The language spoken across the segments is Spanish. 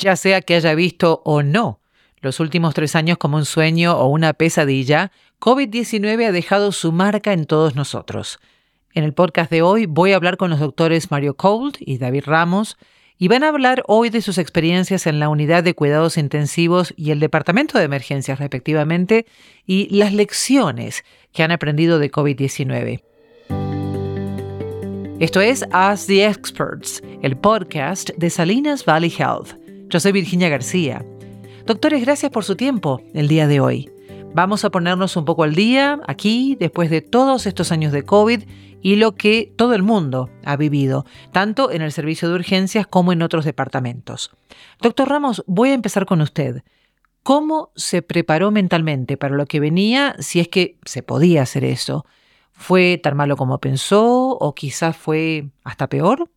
Ya sea que haya visto o no los últimos tres años como un sueño o una pesadilla, COVID-19 ha dejado su marca en todos nosotros. En el podcast de hoy voy a hablar con los doctores Mario Cold y David Ramos y van a hablar hoy de sus experiencias en la unidad de cuidados intensivos y el departamento de emergencias respectivamente y las lecciones que han aprendido de COVID-19. Esto es Ask the Experts, el podcast de Salinas Valley Health. Yo soy Virginia García. Doctores, gracias por su tiempo el día de hoy. Vamos a ponernos un poco al día aquí, después de todos estos años de COVID y lo que todo el mundo ha vivido, tanto en el servicio de urgencias como en otros departamentos. Doctor Ramos, voy a empezar con usted. ¿Cómo se preparó mentalmente para lo que venía, si es que se podía hacer eso? ¿Fue tan malo como pensó o quizás fue hasta peor?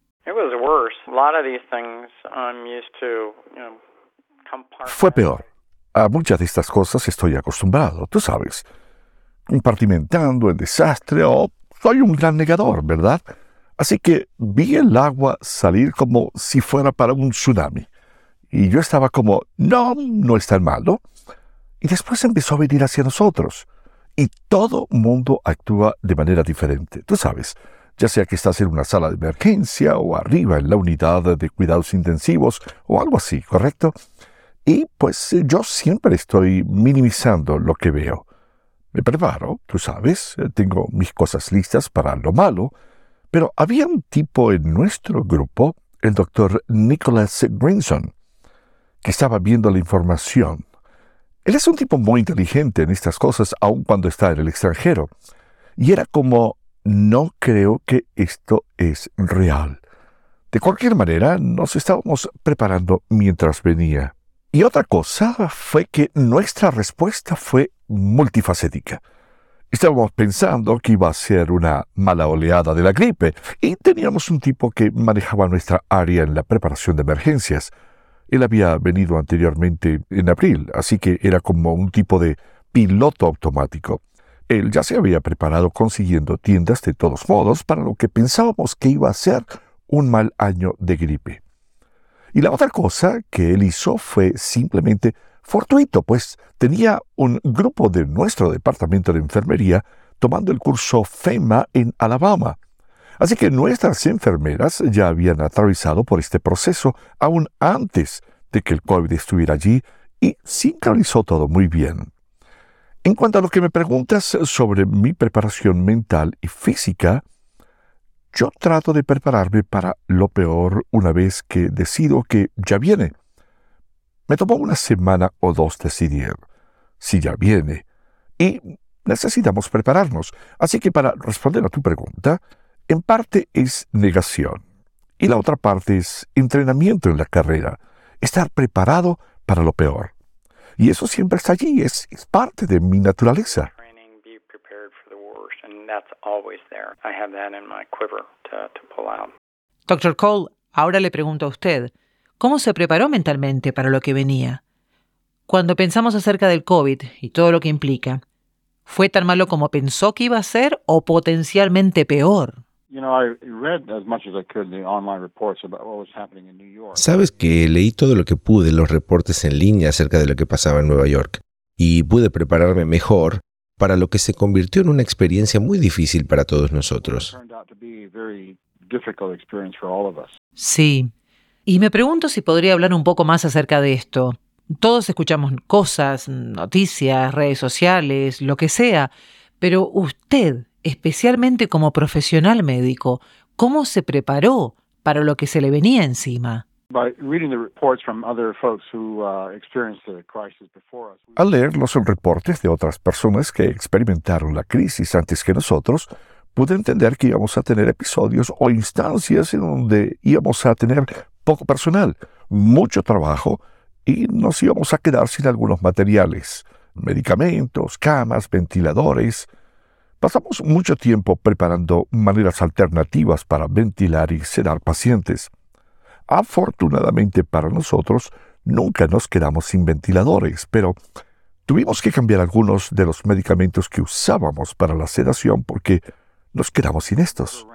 Fue peor. A muchas de estas cosas estoy acostumbrado, tú sabes. Compartimentando el desastre o soy un gran negador, ¿verdad? Así que vi el agua salir como si fuera para un tsunami. Y yo estaba como, no, no es tan malo. Y después empezó a venir hacia nosotros y todo mundo actúa de manera diferente. Tú sabes, ya sea que estás en una sala de emergencia o arriba en la unidad de cuidados intensivos o algo así, ¿correcto? Y pues yo siempre estoy minimizando lo que veo. Me preparo, tú sabes, tengo mis cosas listas para lo malo, pero había un tipo en nuestro grupo, el doctor Nicholas Grinson, que estaba viendo la información él es un tipo muy inteligente en estas cosas, aun cuando está en el extranjero. Y era como, no creo que esto es real. De cualquier manera, nos estábamos preparando mientras venía. Y otra cosa fue que nuestra respuesta fue multifacética. Estábamos pensando que iba a ser una mala oleada de la gripe y teníamos un tipo que manejaba nuestra área en la preparación de emergencias. Él había venido anteriormente en abril, así que era como un tipo de piloto automático. Él ya se había preparado consiguiendo tiendas de todos modos para lo que pensábamos que iba a ser un mal año de gripe. Y la otra cosa que él hizo fue simplemente fortuito, pues tenía un grupo de nuestro departamento de enfermería tomando el curso FEMA en Alabama. Así que nuestras enfermeras ya habían atravesado por este proceso aún antes de que el COVID estuviera allí y sincronizó todo muy bien. En cuanto a lo que me preguntas sobre mi preparación mental y física, yo trato de prepararme para lo peor una vez que decido que ya viene. Me tomó una semana o dos decidir si ya viene y necesitamos prepararnos. Así que para responder a tu pregunta, en parte es negación y la otra parte es entrenamiento en la carrera, estar preparado para lo peor. Y eso siempre está allí, es, parte de mi naturaleza. Doctor Cole, ahora le pregunto a usted, ¿cómo se preparó mentalmente para lo que venía? Cuando pensamos acerca del COVID y todo lo que implica, ¿fue tan malo como pensó que iba a ser o potencialmente peor? Sabes que leí todo lo que pude los reportes en línea acerca de lo que pasaba en Nueva York y pude prepararme mejor para lo que se convirtió en una experiencia muy difícil para todos nosotros. Sí. Y me pregunto si podría hablar un poco más acerca de esto. Todos escuchamos cosas, noticias, redes sociales, lo que sea, pero usted especialmente como profesional médico, cómo se preparó para lo que se le venía encima. Al leer los reportes de otras personas que experimentaron la crisis antes que nosotros, pude entender que íbamos a tener episodios o instancias en donde íbamos a tener poco personal, mucho trabajo y nos íbamos a quedar sin algunos materiales, medicamentos, camas, ventiladores, Pasamos mucho tiempo preparando maneras alternativas para ventilar y sedar pacientes. Afortunadamente para nosotros, nunca nos quedamos sin ventiladores, pero tuvimos que cambiar algunos de los medicamentos que usábamos para la sedación porque nos quedamos sin estos.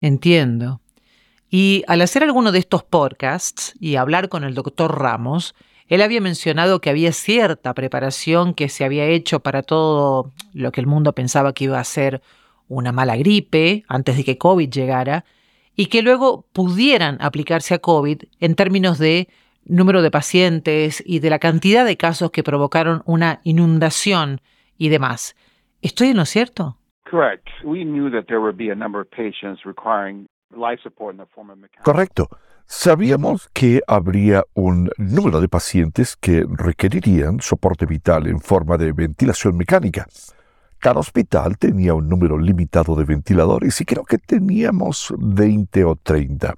Entiendo. Y al hacer alguno de estos podcasts y hablar con el doctor Ramos, él había mencionado que había cierta preparación que se había hecho para todo lo que el mundo pensaba que iba a ser una mala gripe antes de que COVID llegara y que luego pudieran aplicarse a COVID en términos de número de pacientes y de la cantidad de casos que provocaron una inundación y demás. ¿Estoy en lo cierto? Correcto. Sabíamos que habría un número de pacientes que requerirían soporte vital en forma de ventilación mecánica. Cada hospital tenía un número limitado de ventiladores y creo que teníamos 20 o 30.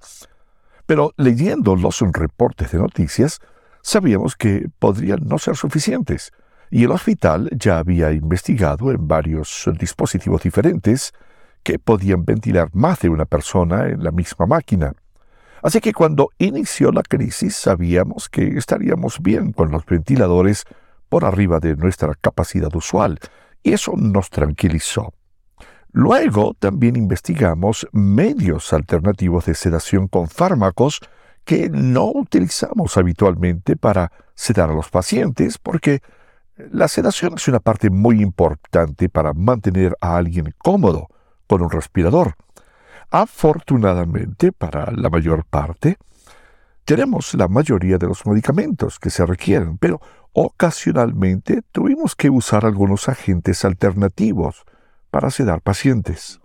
Pero leyendo los reportes de noticias, sabíamos que podrían no ser suficientes, y el hospital ya había investigado en varios dispositivos diferentes que podían ventilar más de una persona en la misma máquina. Así que cuando inició la crisis sabíamos que estaríamos bien con los ventiladores por arriba de nuestra capacidad usual, y eso nos tranquilizó. Luego también investigamos medios alternativos de sedación con fármacos que no utilizamos habitualmente para sedar a los pacientes porque la sedación es una parte muy importante para mantener a alguien cómodo con un respirador. Afortunadamente, para la mayor parte, tenemos la mayoría de los medicamentos que se requieren, pero ocasionalmente tuvimos que usar algunos agentes alternativos para sedar pacientes.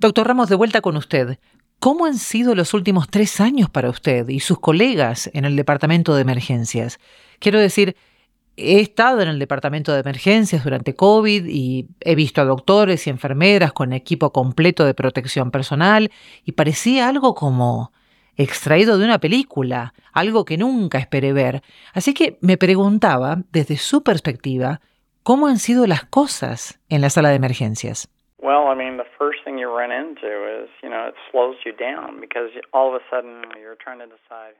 Doctor Ramos, de vuelta con usted. ¿Cómo han sido los últimos tres años para usted y sus colegas en el departamento de emergencias? Quiero decir, he estado en el departamento de emergencias durante COVID y he visto a doctores y enfermeras con equipo completo de protección personal y parecía algo como extraído de una película, algo que nunca esperé ver. Así que me preguntaba, desde su perspectiva, cómo han sido las cosas en la sala de emergencias.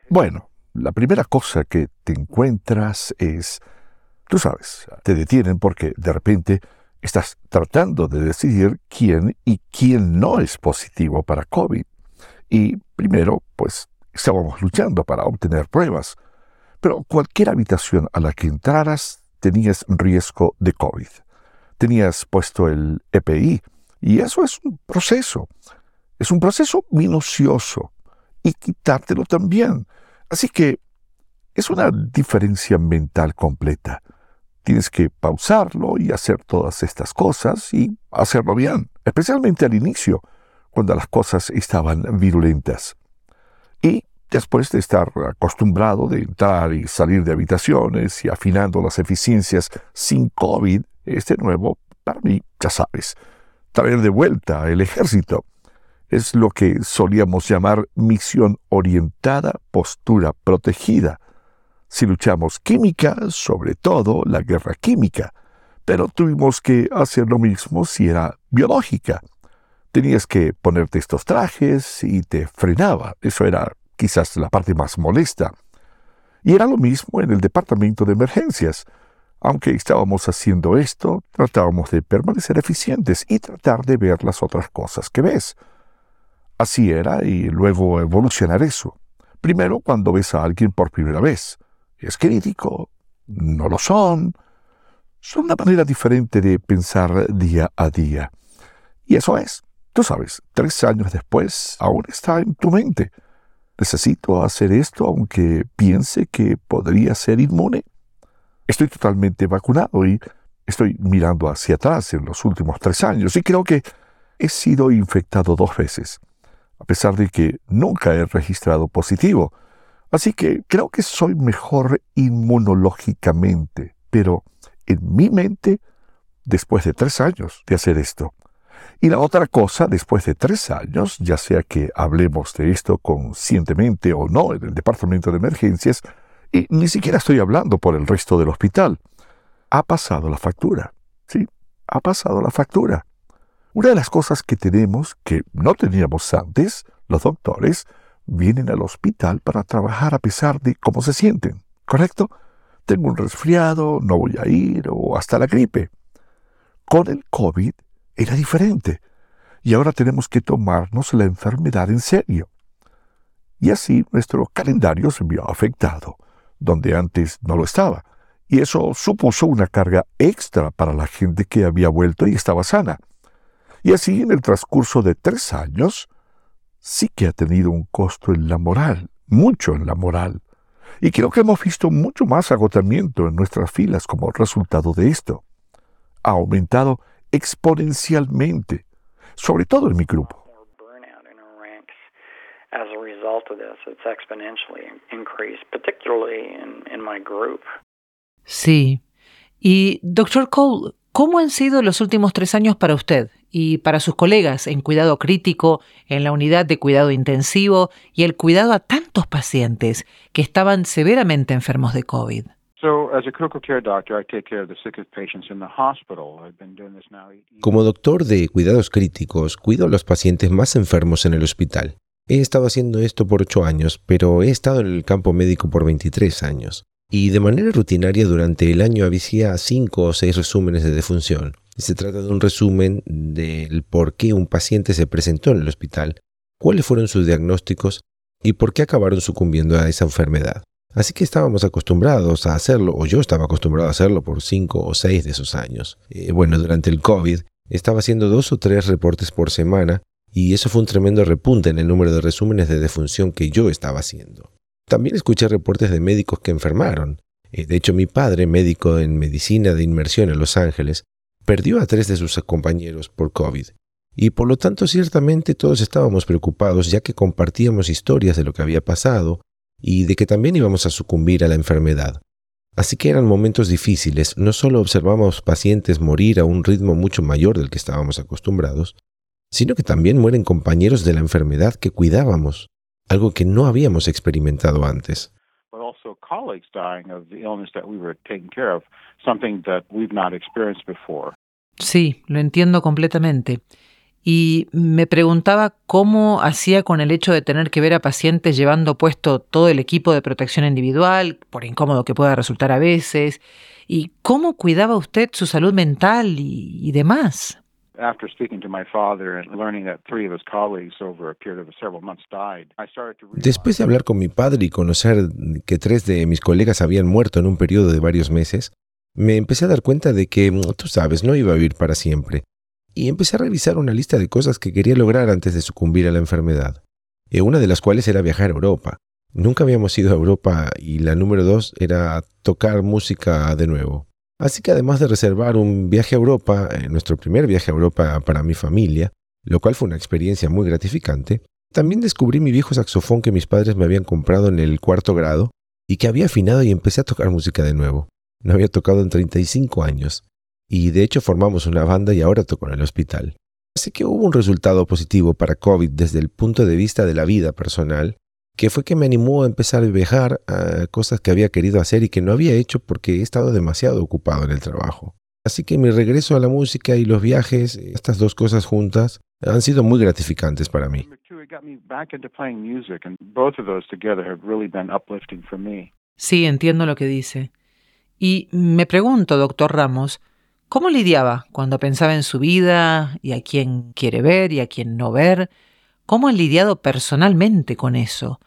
Bueno, la primera cosa que te encuentras es, tú sabes, te detienen porque de repente estás tratando de decidir quién y quién no es positivo para COVID. Y primero, pues estábamos luchando para obtener pruebas, pero cualquier habitación a la que entraras tenías riesgo de COVID. Tenías puesto el EPI, y eso es un proceso. Es un proceso minucioso. Y quitártelo también. Así que es una diferencia mental completa. Tienes que pausarlo y hacer todas estas cosas y hacerlo bien, especialmente al inicio, cuando las cosas estaban virulentas. Y después de estar acostumbrado de entrar y salir de habitaciones y afinando las eficiencias sin COVID, este nuevo, para mí, ya sabes, traer de vuelta el ejército. Es lo que solíamos llamar misión orientada, postura protegida. Si luchamos química, sobre todo la guerra química, pero tuvimos que hacer lo mismo si era biológica. Tenías que ponerte estos trajes y te frenaba. Eso era quizás la parte más molesta. Y era lo mismo en el departamento de emergencias. Aunque estábamos haciendo esto, tratábamos de permanecer eficientes y tratar de ver las otras cosas que ves. Así era y luego evolucionar eso. Primero cuando ves a alguien por primera vez. ¿Es crítico? ¿No lo son? Son una manera diferente de pensar día a día. Y eso es. Tú sabes, tres años después aún está en tu mente. ¿Necesito hacer esto aunque piense que podría ser inmune? Estoy totalmente vacunado y estoy mirando hacia atrás en los últimos tres años y creo que he sido infectado dos veces, a pesar de que nunca he registrado positivo. Así que creo que soy mejor inmunológicamente, pero en mi mente, después de tres años de hacer esto, y la otra cosa, después de tres años, ya sea que hablemos de esto conscientemente o no en el departamento de emergencias, y ni siquiera estoy hablando por el resto del hospital, ha pasado la factura. Sí, ha pasado la factura. Una de las cosas que tenemos que no teníamos antes, los doctores, vienen al hospital para trabajar a pesar de cómo se sienten, ¿correcto? tengo un resfriado, no voy a ir, o hasta la gripe. Con el COVID era diferente, y ahora tenemos que tomarnos la enfermedad en serio. Y así nuestro calendario se vio afectado, donde antes no lo estaba, y eso supuso una carga extra para la gente que había vuelto y estaba sana. Y así en el transcurso de tres años, sí que ha tenido un costo en la moral, mucho en la moral. Y creo que hemos visto mucho más agotamiento en nuestras filas como resultado de esto. Ha aumentado exponencialmente, sobre todo en mi grupo. Sí. Y, doctor Cole, ¿cómo han sido los últimos tres años para usted y para sus colegas en cuidado crítico, en la unidad de cuidado intensivo y el cuidado a tantos pacientes que estaban severamente enfermos de COVID? Como doctor de cuidados críticos, cuido a los pacientes más enfermos en el hospital. He estado haciendo esto por ocho años, pero he estado en el campo médico por 23 años. Y de manera rutinaria durante el año había cinco o seis resúmenes de defunción. Se trata de un resumen del por qué un paciente se presentó en el hospital, cuáles fueron sus diagnósticos y por qué acabaron sucumbiendo a esa enfermedad. Así que estábamos acostumbrados a hacerlo, o yo estaba acostumbrado a hacerlo por cinco o seis de esos años. Eh, bueno, durante el COVID estaba haciendo dos o tres reportes por semana y eso fue un tremendo repunte en el número de resúmenes de defunción que yo estaba haciendo. También escuché reportes de médicos que enfermaron. Eh, de hecho, mi padre, médico en medicina de inmersión en Los Ángeles, perdió a tres de sus compañeros por COVID. Y por lo tanto, ciertamente todos estábamos preocupados ya que compartíamos historias de lo que había pasado y de que también íbamos a sucumbir a la enfermedad. Así que eran momentos difíciles, no solo observamos pacientes morir a un ritmo mucho mayor del que estábamos acostumbrados, sino que también mueren compañeros de la enfermedad que cuidábamos, algo que no habíamos experimentado antes. Sí, lo entiendo completamente y me preguntaba cómo hacía con el hecho de tener que ver a pacientes llevando puesto todo el equipo de protección individual, por incómodo que pueda resultar a veces, y cómo cuidaba usted su salud mental y, demás. Después de hablar con mi padre y conocer que tres de mis colegas habían muerto en un periodo de varios meses, me empecé a dar cuenta de que, tú sabes, no iba a vivir para siempre y empecé a revisar una lista de cosas que quería lograr antes de sucumbir a la enfermedad, y una de las cuales era viajar a Europa. Nunca habíamos ido a Europa y la número dos era tocar música de nuevo. Así que además de reservar un viaje a Europa, eh, nuestro primer viaje a Europa para mi familia, lo cual fue una experiencia muy gratificante, también descubrí mi viejo saxofón que mis padres me habían comprado en el cuarto grado y que había afinado y empecé a tocar música de nuevo. No había tocado en 35 años y de hecho formamos una banda y ahora toco en el hospital. Así que hubo un resultado positivo para COVID desde el punto de vista de la vida personal, que fue que me animó a empezar a viajar a cosas que había querido hacer y que no había hecho porque he estado demasiado ocupado en el trabajo. Así que mi regreso a la música y los viajes, estas dos cosas juntas, han sido muy gratificantes para mí. Sí, entiendo lo que dice. Y me pregunto, doctor Ramos, ¿Cómo lidiaba cuando pensaba en su vida y a quién quiere ver y a quién no ver? ¿Cómo ha lidiado personalmente con eso?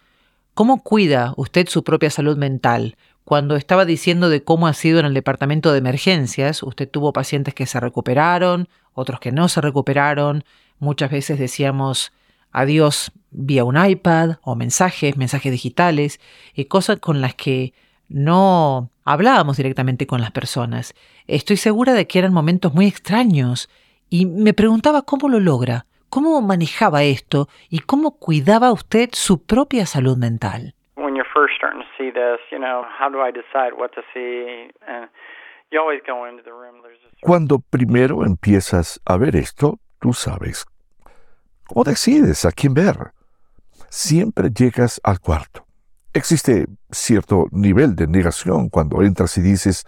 ¿Cómo cuida usted su propia salud mental? Cuando estaba diciendo de cómo ha sido en el departamento de emergencias, usted tuvo pacientes que se recuperaron, otros que no se recuperaron. Muchas veces decíamos adiós vía un iPad o mensajes, mensajes digitales, y cosas con las que no hablábamos directamente con las personas. Estoy segura de que eran momentos muy extraños y me preguntaba cómo lo logra, cómo manejaba esto y cómo cuidaba usted su propia salud mental. Cuando primero empiezas a ver esto, tú sabes cómo decides a quién ver. Siempre llegas al cuarto Existe cierto nivel de negación cuando entras y dices,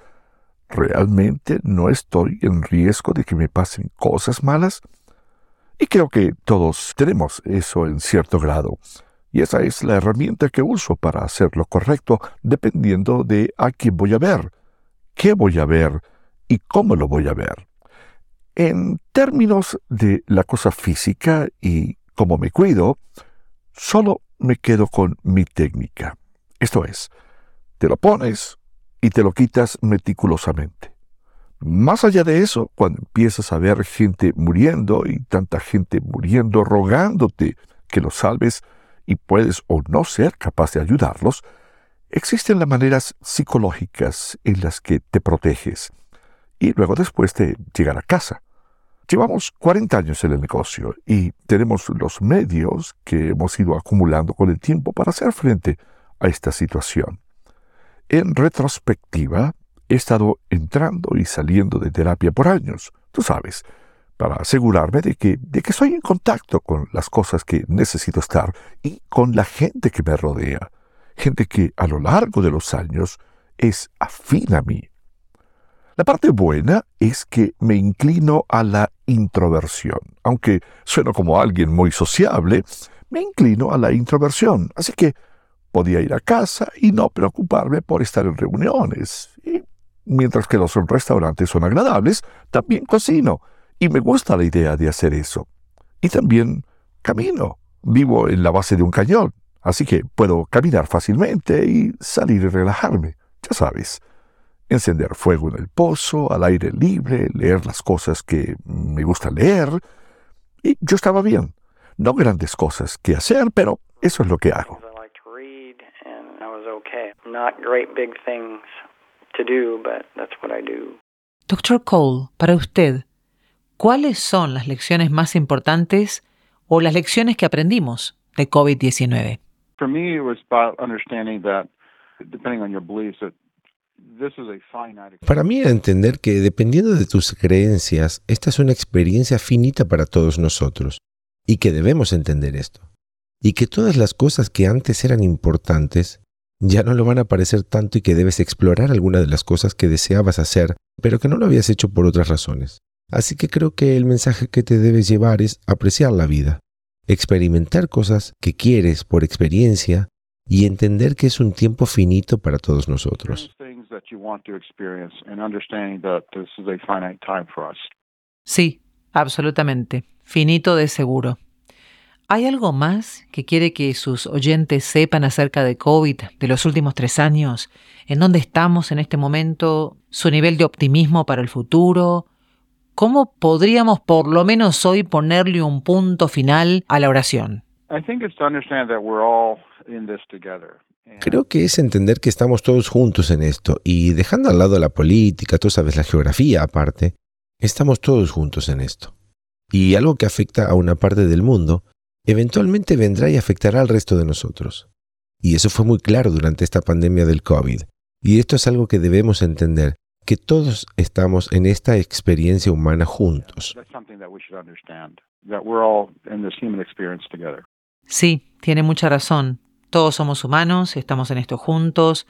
¿realmente no estoy en riesgo de que me pasen cosas malas? Y creo que todos tenemos eso en cierto grado. Y esa es la herramienta que uso para hacer lo correcto dependiendo de a quién voy a ver, qué voy a ver y cómo lo voy a ver. En términos de la cosa física y cómo me cuido, solo me quedo con mi técnica. Esto es, te lo pones y te lo quitas meticulosamente. Más allá de eso, cuando empiezas a ver gente muriendo y tanta gente muriendo rogándote que los salves y puedes o no ser capaz de ayudarlos, existen las maneras psicológicas en las que te proteges y luego después de llegar a casa. Llevamos 40 años en el negocio y tenemos los medios que hemos ido acumulando con el tiempo para hacer frente a esta situación. En retrospectiva, he estado entrando y saliendo de terapia por años, tú sabes, para asegurarme de que, de que estoy en contacto con las cosas que necesito estar y con la gente que me rodea, gente que a lo largo de los años es afín a mí. La parte buena es que me inclino a la introversión. Aunque sueno como alguien muy sociable, me inclino a la introversión. Así que podía ir a casa y no preocuparme por estar en reuniones. Y mientras que los restaurantes son agradables, también cocino. Y me gusta la idea de hacer eso. Y también camino. Vivo en la base de un cañón, así que puedo caminar fácilmente y salir y relajarme. Ya sabes encender fuego en el pozo, al aire libre, leer las cosas que me gusta leer. Y yo estaba bien. No grandes cosas que hacer, pero eso es lo que hago. Doctor Cole, para usted, ¿cuáles son las lecciones más importantes o las lecciones que aprendimos de COVID-19? For me, it was about understanding that, depending on your beliefs, that para mí era entender que dependiendo de tus creencias, esta es una experiencia finita para todos nosotros, y que debemos entender esto, y que todas las cosas que antes eran importantes ya no lo van a parecer tanto y que debes explorar alguna de las cosas que deseabas hacer, pero que no lo habías hecho por otras razones. Así que creo que el mensaje que te debes llevar es apreciar la vida, experimentar cosas que quieres por experiencia y entender que es un tiempo finito para todos nosotros. Sí, absolutamente. Finito de seguro. ¿Hay algo más que quiere que sus oyentes sepan acerca de COVID de los últimos tres años? ¿En dónde estamos en este momento? ¿Su nivel de optimismo para el futuro? ¿Cómo podríamos por lo menos hoy ponerle un punto final a la oración? Creo que es entender que estamos todos juntos en esto y dejando al lado la política, tú sabes, la geografía aparte, estamos todos juntos en esto. Y algo que afecta a una parte del mundo, eventualmente vendrá y afectará al resto de nosotros. Y eso fue muy claro durante esta pandemia del COVID. Y esto es algo que debemos entender, que todos estamos en esta experiencia humana juntos. Sí, tiene mucha razón. Todos somos humanos, estamos en esto juntos.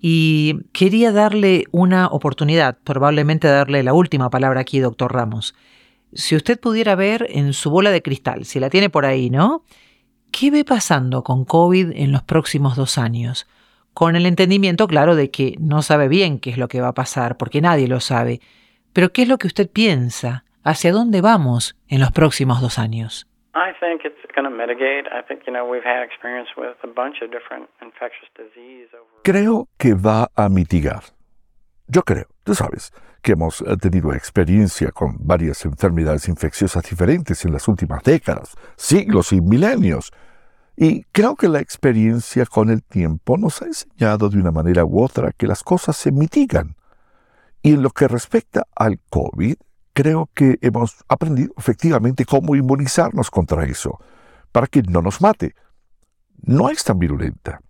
Y quería darle una oportunidad, probablemente darle la última palabra aquí, doctor Ramos. Si usted pudiera ver en su bola de cristal, si la tiene por ahí, ¿no? ¿Qué ve pasando con COVID en los próximos dos años? Con el entendimiento, claro, de que no sabe bien qué es lo que va a pasar, porque nadie lo sabe. Pero ¿qué es lo que usted piensa? ¿Hacia dónde vamos en los próximos dos años? Creo que va a mitigar. Yo creo, tú sabes, que hemos eh, tenido experiencia con varias enfermedades infecciosas diferentes en las últimas décadas, siglos y milenios. Y creo que la experiencia con el tiempo nos ha enseñado de una manera u otra que las cosas se mitigan. Y en lo que respecta al COVID, creo que hemos aprendido efectivamente cómo inmunizarnos contra eso, para que no nos mate. No es tan virulenta.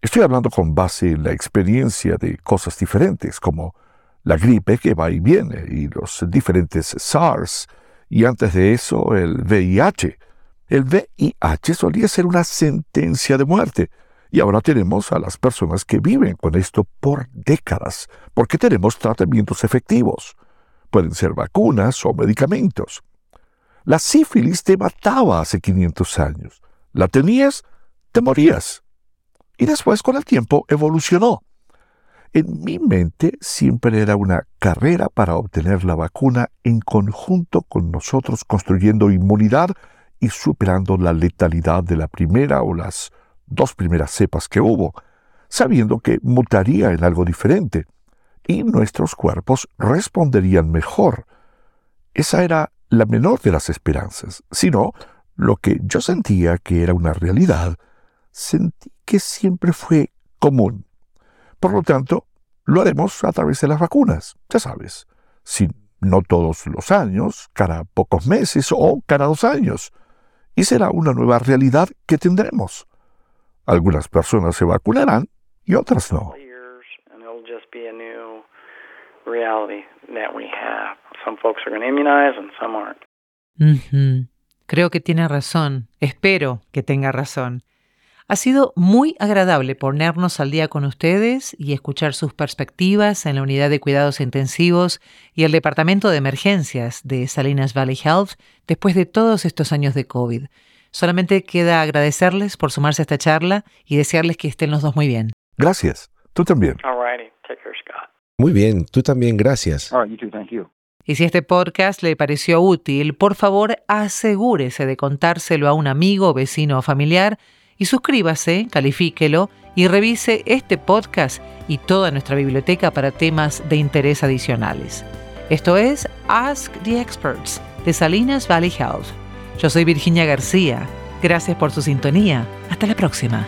Estoy hablando con base en la experiencia de cosas diferentes, como la gripe que va y viene, y los diferentes SARS, y antes de eso el VIH. El VIH solía ser una sentencia de muerte, y ahora tenemos a las personas que viven con esto por décadas, porque tenemos tratamientos efectivos. Pueden ser vacunas o medicamentos. La sífilis te mataba hace 500 años. La tenías, te morías. Y después, con el tiempo, evolucionó. En mi mente siempre era una carrera para obtener la vacuna en conjunto con nosotros construyendo inmunidad y superando la letalidad de la primera o las dos primeras cepas que hubo, sabiendo que mutaría en algo diferente y nuestros cuerpos responderían mejor. Esa era la menor de las esperanzas, sino lo que yo sentía que era una realidad, sentí que siempre fue común. Por lo tanto, lo haremos a través de las vacunas, ya sabes, si no todos los años, cada pocos meses o cada dos años. Y será una nueva realidad que tendremos. Algunas personas se vacunarán y otras no. Creo que tiene razón. Espero que tenga razón. Ha sido muy agradable ponernos al día con ustedes y escuchar sus perspectivas en la unidad de cuidados intensivos y el departamento de emergencias de Salinas Valley Health después de todos estos años de COVID. Solamente queda agradecerles por sumarse a esta charla y desearles que estén los dos muy bien. Gracias. Tú también. Muy bien, tú también, gracias. Y si este podcast le pareció útil, por favor asegúrese de contárselo a un amigo, vecino o familiar y suscríbase, califíquelo y revise este podcast y toda nuestra biblioteca para temas de interés adicionales. Esto es Ask the Experts de Salinas Valley Health. Yo soy Virginia García. Gracias por su sintonía. Hasta la próxima.